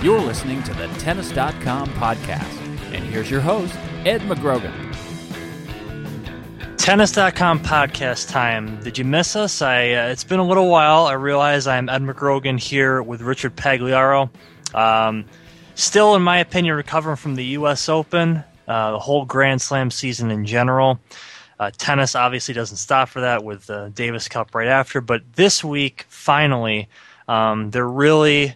You're listening to the Tennis.com podcast. And here's your host, Ed McGrogan. Tennis.com podcast time. Did you miss us? I uh, it's been a little while. I realize I'm Ed McGrogan here with Richard Pagliaro. Um, still, in my opinion, recovering from the U.S. Open, uh, the whole Grand Slam season in general. Uh, tennis obviously doesn't stop for that with the Davis Cup right after, but this week, finally, um, they're really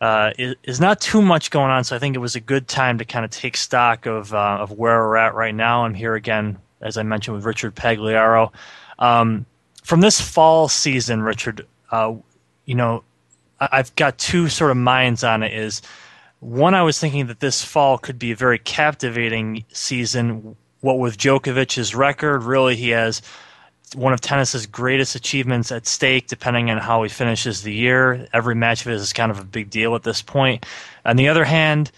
uh, is, is, not too much going on. So I think it was a good time to kind of take stock of uh, of where we're at right now. I'm here again, as I mentioned, with Richard Pagliaro. Um, from this fall season, Richard, uh, you know, I've got two sort of minds on it. Is one, I was thinking that this fall could be a very captivating season. What with Djokovic's record, really, he has one of tennis's greatest achievements at stake, depending on how he finishes the year. Every match of his is kind of a big deal at this point. On the other hand,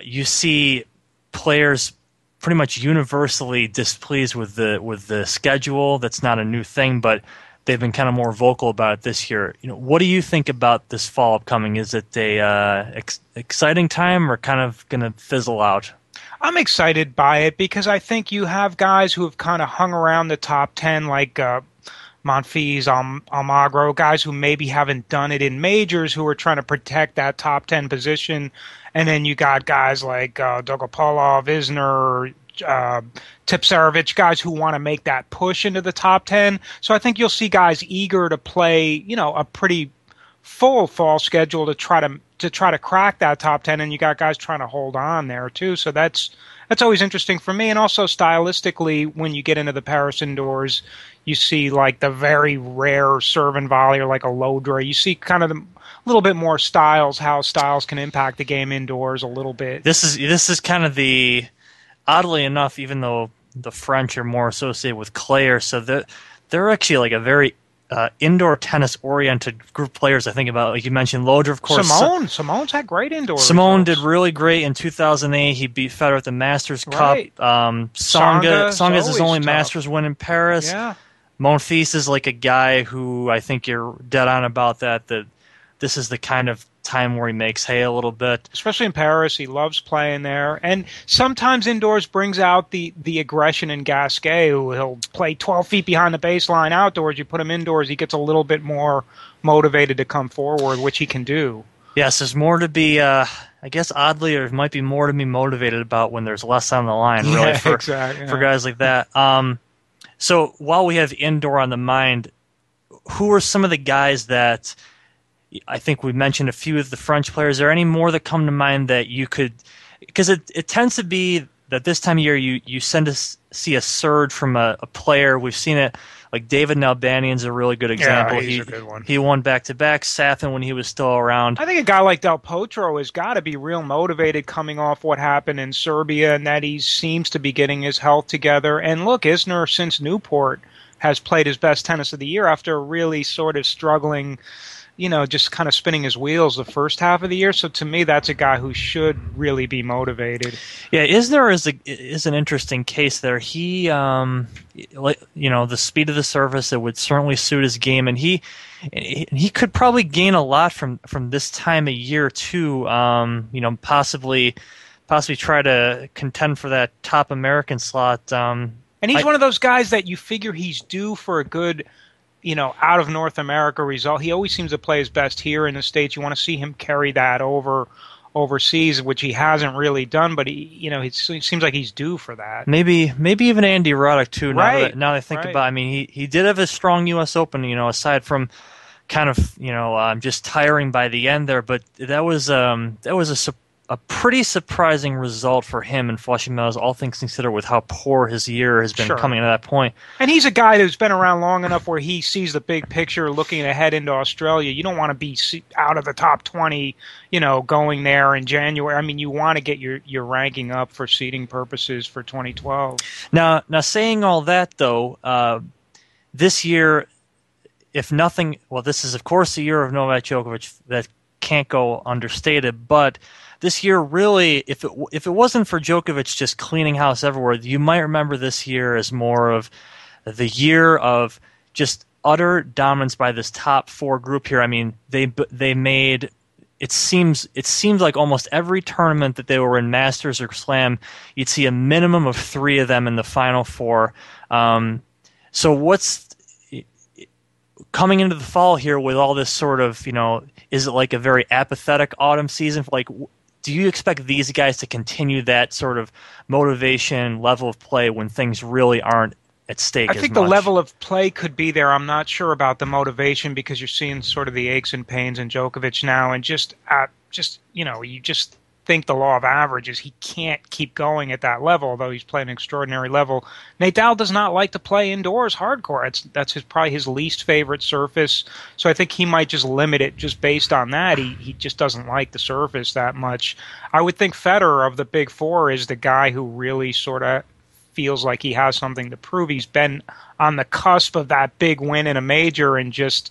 you see players pretty much universally displeased with the with the schedule. That's not a new thing, but they've been kind of more vocal about it this year. You know, what do you think about this fall upcoming? Is it a uh, ex- exciting time or kind of going to fizzle out? I'm excited by it because I think you have guys who have kind of hung around the top 10, like uh, Monfils, Al- Almagro, guys who maybe haven't done it in majors who are trying to protect that top 10 position. And then you got guys like uh, Dolgopolov, Isner, uh, Tipsarevic, guys who want to make that push into the top 10. So I think you'll see guys eager to play, you know, a pretty full fall schedule to try to to try to crack that top 10 and you got guys trying to hold on there too so that's that's always interesting for me and also stylistically when you get into the paris indoors you see like the very rare serve and volley or like a low draw. you see kind of a little bit more styles how styles can impact the game indoors a little bit this is this is kind of the oddly enough even though the french are more associated with clay so that they're actually like a very uh, indoor tennis oriented group players. I think about like you mentioned Llodra, of course. Simon, Simon's had great indoor. Simone results. did really great in 2008. He beat Federer at the Masters right. Cup. Um, Tsonga, Tsonga's his only tough. Masters win in Paris. Yeah. Monfils is like a guy who I think you're dead on about that. That this is the kind of time where he makes hay a little bit. Especially in Paris, he loves playing there. And sometimes indoors brings out the, the aggression in Gasquet, who he'll play 12 feet behind the baseline. Outdoors, you put him indoors, he gets a little bit more motivated to come forward, which he can do. Yes, there's more to be, uh, I guess, oddly, there might be more to be motivated about when there's less on the line, really, yeah, for, exactly, for guys like that. Um, so while we have indoor on the mind, who are some of the guys that – I think we mentioned a few of the French players. Are there any more that come to mind that you could? Because it, it tends to be that this time of year you, you send to see a surge from a, a player. We've seen it like David Nalbandian's a really good example. Yeah, he's he, a good one. He won back to back. Safin when he was still around. I think a guy like Del Potro has got to be real motivated coming off what happened in Serbia and that he seems to be getting his health together. And look, Isner since Newport has played his best tennis of the year after really sort of struggling you know, just kind of spinning his wheels the first half of the year. So to me, that's a guy who should really be motivated. Yeah, Isner is a, is an interesting case there. He, um, you know, the speed of the surface it would certainly suit his game, and he he could probably gain a lot from from this time of year too. Um, you know, possibly possibly try to contend for that top American slot. Um, and he's I, one of those guys that you figure he's due for a good you know, out of North America result. He always seems to play his best here in the States. You want to see him carry that over overseas, which he hasn't really done. But he, you know, he seems like he's due for that. Maybe, maybe even Andy Roddick too. Now Right, that, now that I think right. about, it. I mean, he he did have a strong U.S. Open. You know, aside from kind of you know um, just tiring by the end there, but that was um, that was a a pretty surprising result for him in Flushing Meadows, all things considered, with how poor his year has been Sure. coming to that point. And he's a guy who's been around long enough where he sees the big picture, looking ahead into Australia. You don't want to be out of the top twenty, you know, going there in January. I mean, you want to get your your ranking up for seeding purposes for 2012. Now, now saying all that though, uh, this year, if nothing, well, this is of course the year of Novak Djokovic that can't go understated. But this year, really, if it if it wasn't for Djokovic just cleaning house everywhere, you might remember this year as more of the year of just utter dominance by this top four group here. I mean, they they made it seems it seems like almost every tournament that they were in Masters or Slam, you'd see a minimum of three of them in the final four. Um, so what's coming into the fall here with all this sort of you know is it like a very apathetic autumn season like do you expect these guys to continue that sort of motivation level of play when things really aren't at stake I think the level of play could be there. I'm not sure about the motivation because you're seeing sort of the aches and pains in Djokovic now, and just at just you know you just think the law of averages he can't keep going at that level. Although he's playing an extraordinary level, Nadal does not like to play indoors hard court. It's that's his probably his least favorite surface. So I think he might just limit it just based on that. He he just doesn't like the surface that much. I would think Federer of the big four is the guy who really sort of feels like he has something to prove. He's been on the cusp of that big win in a major, and just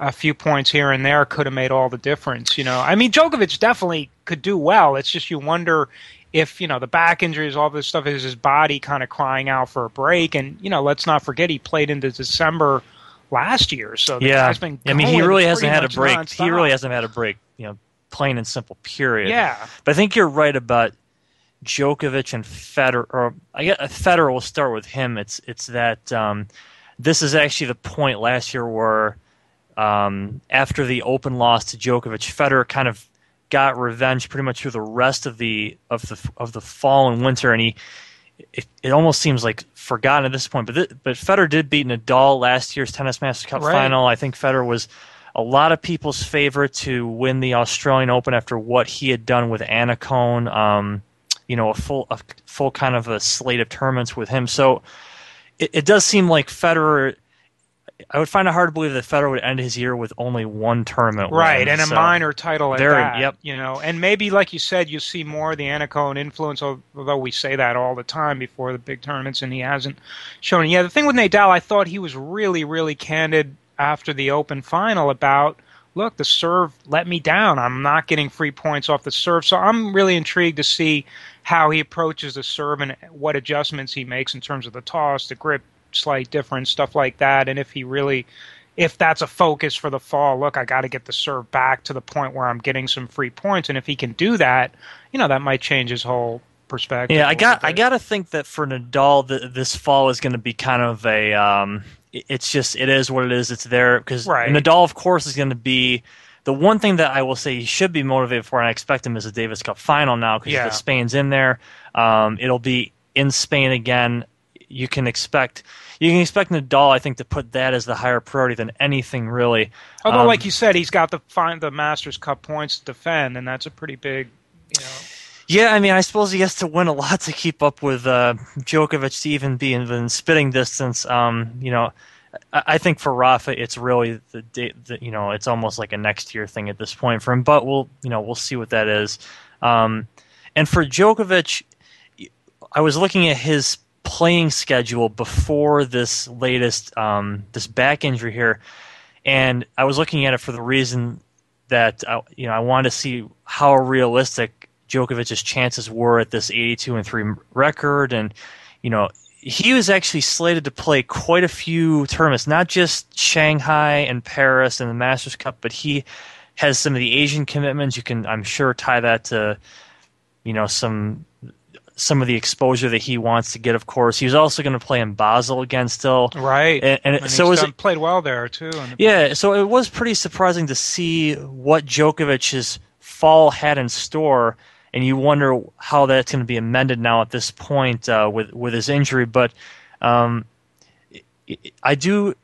a few points here and there could have made all the difference. You know, I mean, Djokovic definitely could do well. It's just you wonder if you know the back injuries, all this stuff is his body kind of crying out for a break. And you know, let's not forget he played into December last year, so yeah. I mean, he really hasn't had a break. He really hasn't had a break. You know, plain and simple. Period. Yeah. But I think you're right about Djokovic and Federer. Or I guess Federer. We'll start with him. It's it's that um, this is actually the point last year where um, after the Open loss to Djokovic, Federer kind of got revenge pretty much through the rest of the of the of the fall and winter, and he. It, it almost seems like forgotten at this point, but th- but Federer did beat Nadal last year's Tennis Masters Cup Right. final. I think Federer was a lot of people's favorite to win the Australian Open after what he had done with Annacone. Um, you know, a full a full kind of a slate of tournaments with him. So it, it does seem like Federer. I would find it hard to believe that Federer would end his year with only one tournament. Right, win. and a minor title at Very- that. yep. You know, and maybe like you said, you see more of the Annacone influence. Although we say that all the time before the big tournaments, and he hasn't shown. it. Yeah, the thing with Nadal, I thought he was really, really candid after the Open final about. Look, the serve let me down. I'm not getting free points off the serve. So I'm really intrigued to see how he approaches the serve and what adjustments he makes in terms of the toss, the grip, slight difference, stuff like that. And if he really if that's a focus for the fall, look, I got to get the serve back to the point where I'm getting some free points, and if he can do that, you know, that might change his whole perspective. Yeah, I got I got to think that for Nadal, th this fall is going to be kind of a. Um, it's just it is what it is. It's there because Right. Nadal, of course, is going to be. The one thing that I will say he should be motivated for, and I expect him is a Davis Cup final now because Yeah. if Spain's in there, um, it'll be in Spain again. You can expect you can expect Nadal, I think, to put that as the higher priority than anything really. Although, Um, like you said, he's got the find the Masters Cup points to defend, and that's a pretty big, you know. Yeah, I mean, I suppose he has to win a lot to keep up with uh, Djokovic to even be in, in spitting distance. Um, you know, I, I think for Rafa, it's really the, the you know, it's almost like a next year thing at this point for him. But we'll you know we'll see what that is. Um, and for Djokovic, I was looking at his playing schedule before this latest um, this back injury here, and I was looking at it for the reason that I, you know I wanted to see how realistic Djokovic's chances were at this 82 and three record, and you know he was actually slated to play quite a few tournaments, not just Shanghai and Paris and the Masters Cup, but he has some of the Asian commitments. You can, I'm sure, tie that to you know some some of the exposure that he wants to get. Of course, he was also going to play in Basel again still, Right, And, and, And so he's was done- played well there too. and- yeah, so it was pretty surprising to see what Djokovic's fall had in store, and you wonder how that's going to be amended now at this point uh, with with his injury. But um, I do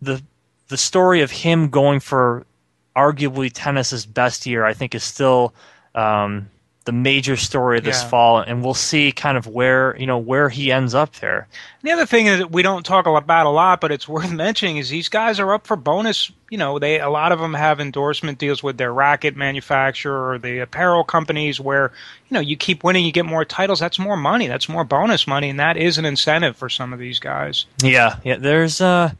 the the story of him going for arguably tennis's best year. I think is still um, the major story this Yeah. fall, and we'll see kind of where you know where he ends up there. The other thing that we don't talk about a lot, but it's worth mentioning, is these guys are up for bonus. You know, they a lot of them have endorsement deals with their racket manufacturer or the apparel companies, where you know you keep winning, you get more titles. That's more money. That's more bonus money, and that is an incentive for some of these guys. Yeah, yeah. There's uh,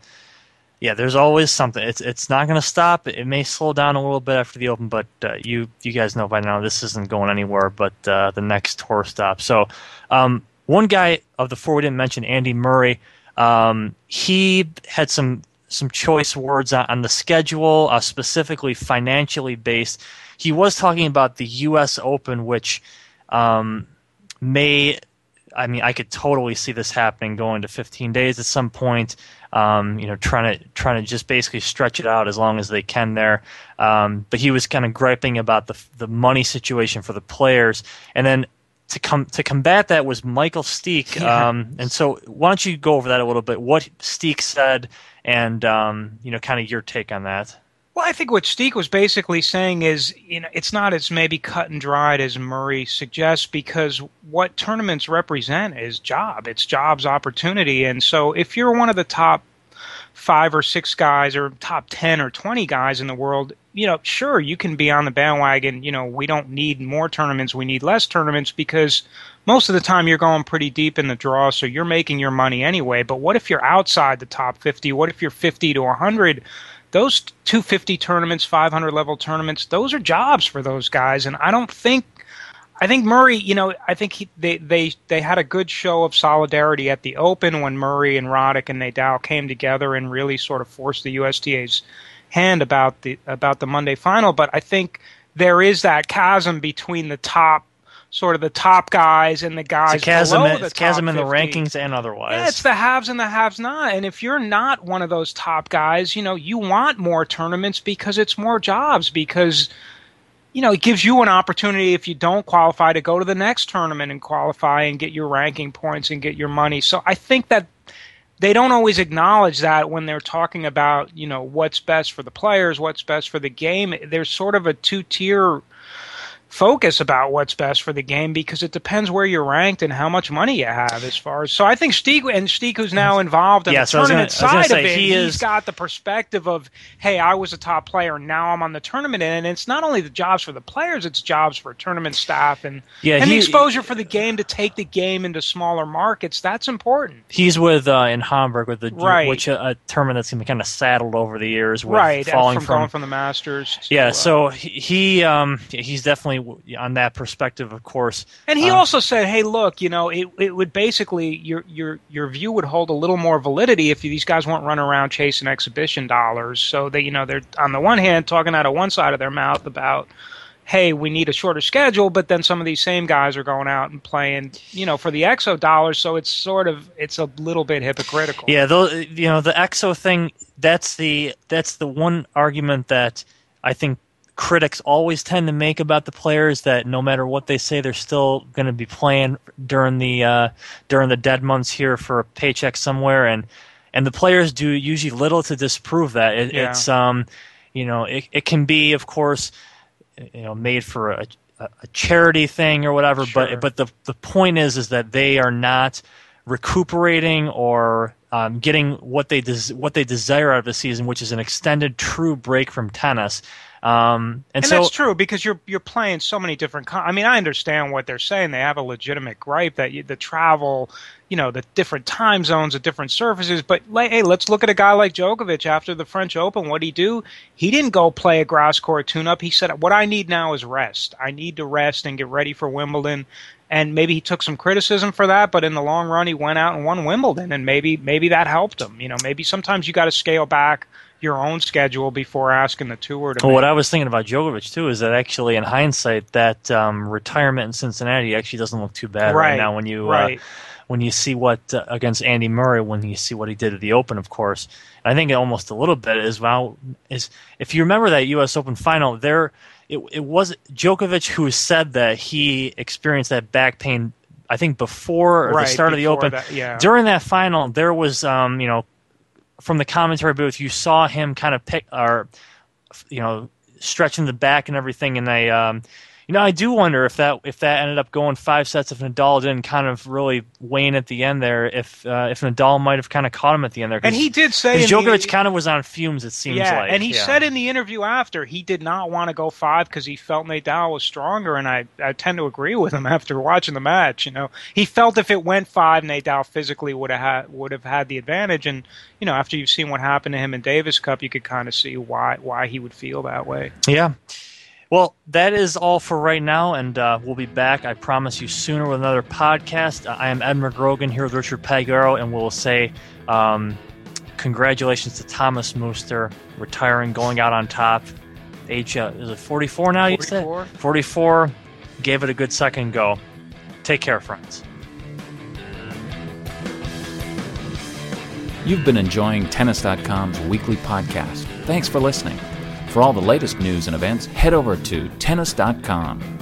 yeah. There's always something. It's it's not going to stop. It may slow down a little bit after the Open, but uh, you you guys know by now this isn't going anywhere. But uh, the next tour stop. So um, one guy of the four we didn't mention, Andy Murray. Um, he had some some choice words on, on the schedule, uh, specifically financially based. He was talking about the U.S. Open, which um, may I mean, I could totally see this happening going to 15 days at some point. Um, you know, trying to trying to just basically stretch it out as long as they can there. Um, but he was kind of griping about the the money situation for the players, and then to come to combat that was Michael Stich. Yeah. Um, and so, why don't you go over that a little bit? What Steek said, and um, you know, kind of your take on that. Well, I think what Stich was basically saying is, you know, it's not as maybe cut and dried as Murray suggests because what tournaments represent is job. It's jobs opportunity. And so if you're one of the top five or six guys or top 10 or 20 guys in the world, you know, sure, you can be on the bandwagon. You know, we don't need more tournaments. We need less tournaments because most of the time you're going pretty deep in the draw. So you're making your money anyway. But what if you're outside the top 50? What if you're 50 to 100? Those 250 tournaments, 500 level tournaments, those are jobs for those guys. And I don't think, I think Murray, you know, I think he, they, they, they had a good show of solidarity at the Open when Murray and Roddick and Nadal came together and really sort of forced the USTA's hand about the, about the Monday final. But I think there is that chasm between the top, sort of the top guys and the guys It's chasm, below in- the it's chasm in the 50. rankings and otherwise. Yeah, it's the haves and the haves not. And if you're not one of those top guys, you know, you want more tournaments because it's more jobs because you know, it gives you an opportunity if you don't qualify to go to the next tournament and qualify and get your ranking points and get your money. So I think that they don't always acknowledge that when they're talking about, you know, what's best for the players, what's best for the game. There's sort of a two-tier focus about what's best for the game because it depends where you're ranked and how much money you have as far as so I think Stich and Stich who's now involved in Yeah, the so I was gonna- tournament gonna side say, of it he he's is- got the perspective of hey I was a top player now I'm on the tournament and it's not only the jobs for the players it's jobs for tournament staff and Yeah, and he- the exposure for the game to take the game into smaller markets that's important He's with uh, in Hamburg with the Right. which uh, a tournament that's been kind of saddled over the years with right falling from, from, going from the Masters to, yeah. uh, So he, he um he's definitely on that perspective, of course. And he Uh, also said, "Hey, look, you know, it it would basically your your your view would hold a little more validity if these guys weren't running around chasing exhibition dollars. So that you know, they're on the one hand talking out of one side of their mouth about." Hey, we need a shorter schedule, but then some of these same guys are going out and playing, you know, for the exo dollars. So it's sort of it's a little bit hypocritical. Yeah, though you know the EXO thing. That's the that's the one argument that I think critics always tend to make about the players that no matter what they say, they're still going to be playing during the uh, during the dead months here for a paycheck somewhere, and and the players do usually little to disprove that. It, Yeah. It's um, you know, it it can be of course, you know, made for a a a charity thing or whatever, Sure. but but the the point is is that they are not recuperating or um, getting what they des- what they desire out of the season, which is an extended true break from tennis. Um, and, And so that's true because you're you're playing so many different. Con- I mean, I understand what they're saying. They have a legitimate gripe that you, the travel, you know, the different time zones, the different surfaces. But like, hey, let's look at a guy like Djokovic after the French Open. What did he do? He didn't go play a grass court tune-up. He said, "What I need now is rest. I need to rest and get ready for Wimbledon." And maybe he took some criticism for that, but in the long run, he went out and won Wimbledon, and maybe maybe that helped him. You know, maybe sometimes you got to scale back your own schedule before asking the tour to. Well, what I was thinking about Djokovic too is that actually, in hindsight, that um, retirement in Cincinnati actually doesn't look too bad right, Right, now. When you right. uh, when you see what uh, against Andy Murray, when you see what he did at the Open, of course, I think almost a little bit as well is if you remember that U.S. Open final, there it, it was Djokovic who said that he experienced that back pain. I think before right, the start of the Open. That, yeah. During that final, there was, um, you know, from the commentary booth, you saw him kind of pick or, you know, stretching the back and everything, and they Um, you know, I do wonder if that if that ended up going five sets, if Nadal didn't kind of really wane at the end there, if uh, if Nadal might have kind of caught him at the end there. And he did say Djokovic the, kind of was on fumes. It seems yeah, like. and he yeah. said in the interview after he did not want to go five because he felt Nadal was stronger, and I I tend to agree with him after watching the match. You know, he felt if it went five, Nadal physically would have had, would have had the advantage, and you know after you've seen what happened to him in Davis Cup, you could kind of see why why he would feel that way. Yeah. Well, that is all for right now, and uh, we'll be back, I promise you, sooner with another podcast. I am Ed McGrogan here with Richard Pagliaro, and we'll say um, congratulations to Thomas Muster retiring, going out on top. Age uh, is it 44 now? 44. You said 44. Gave it a good second go. Take care, friends. You've been enjoying Tennis.com's weekly podcast. Thanks for listening. For all the latest news and events, head over to Tennis.com.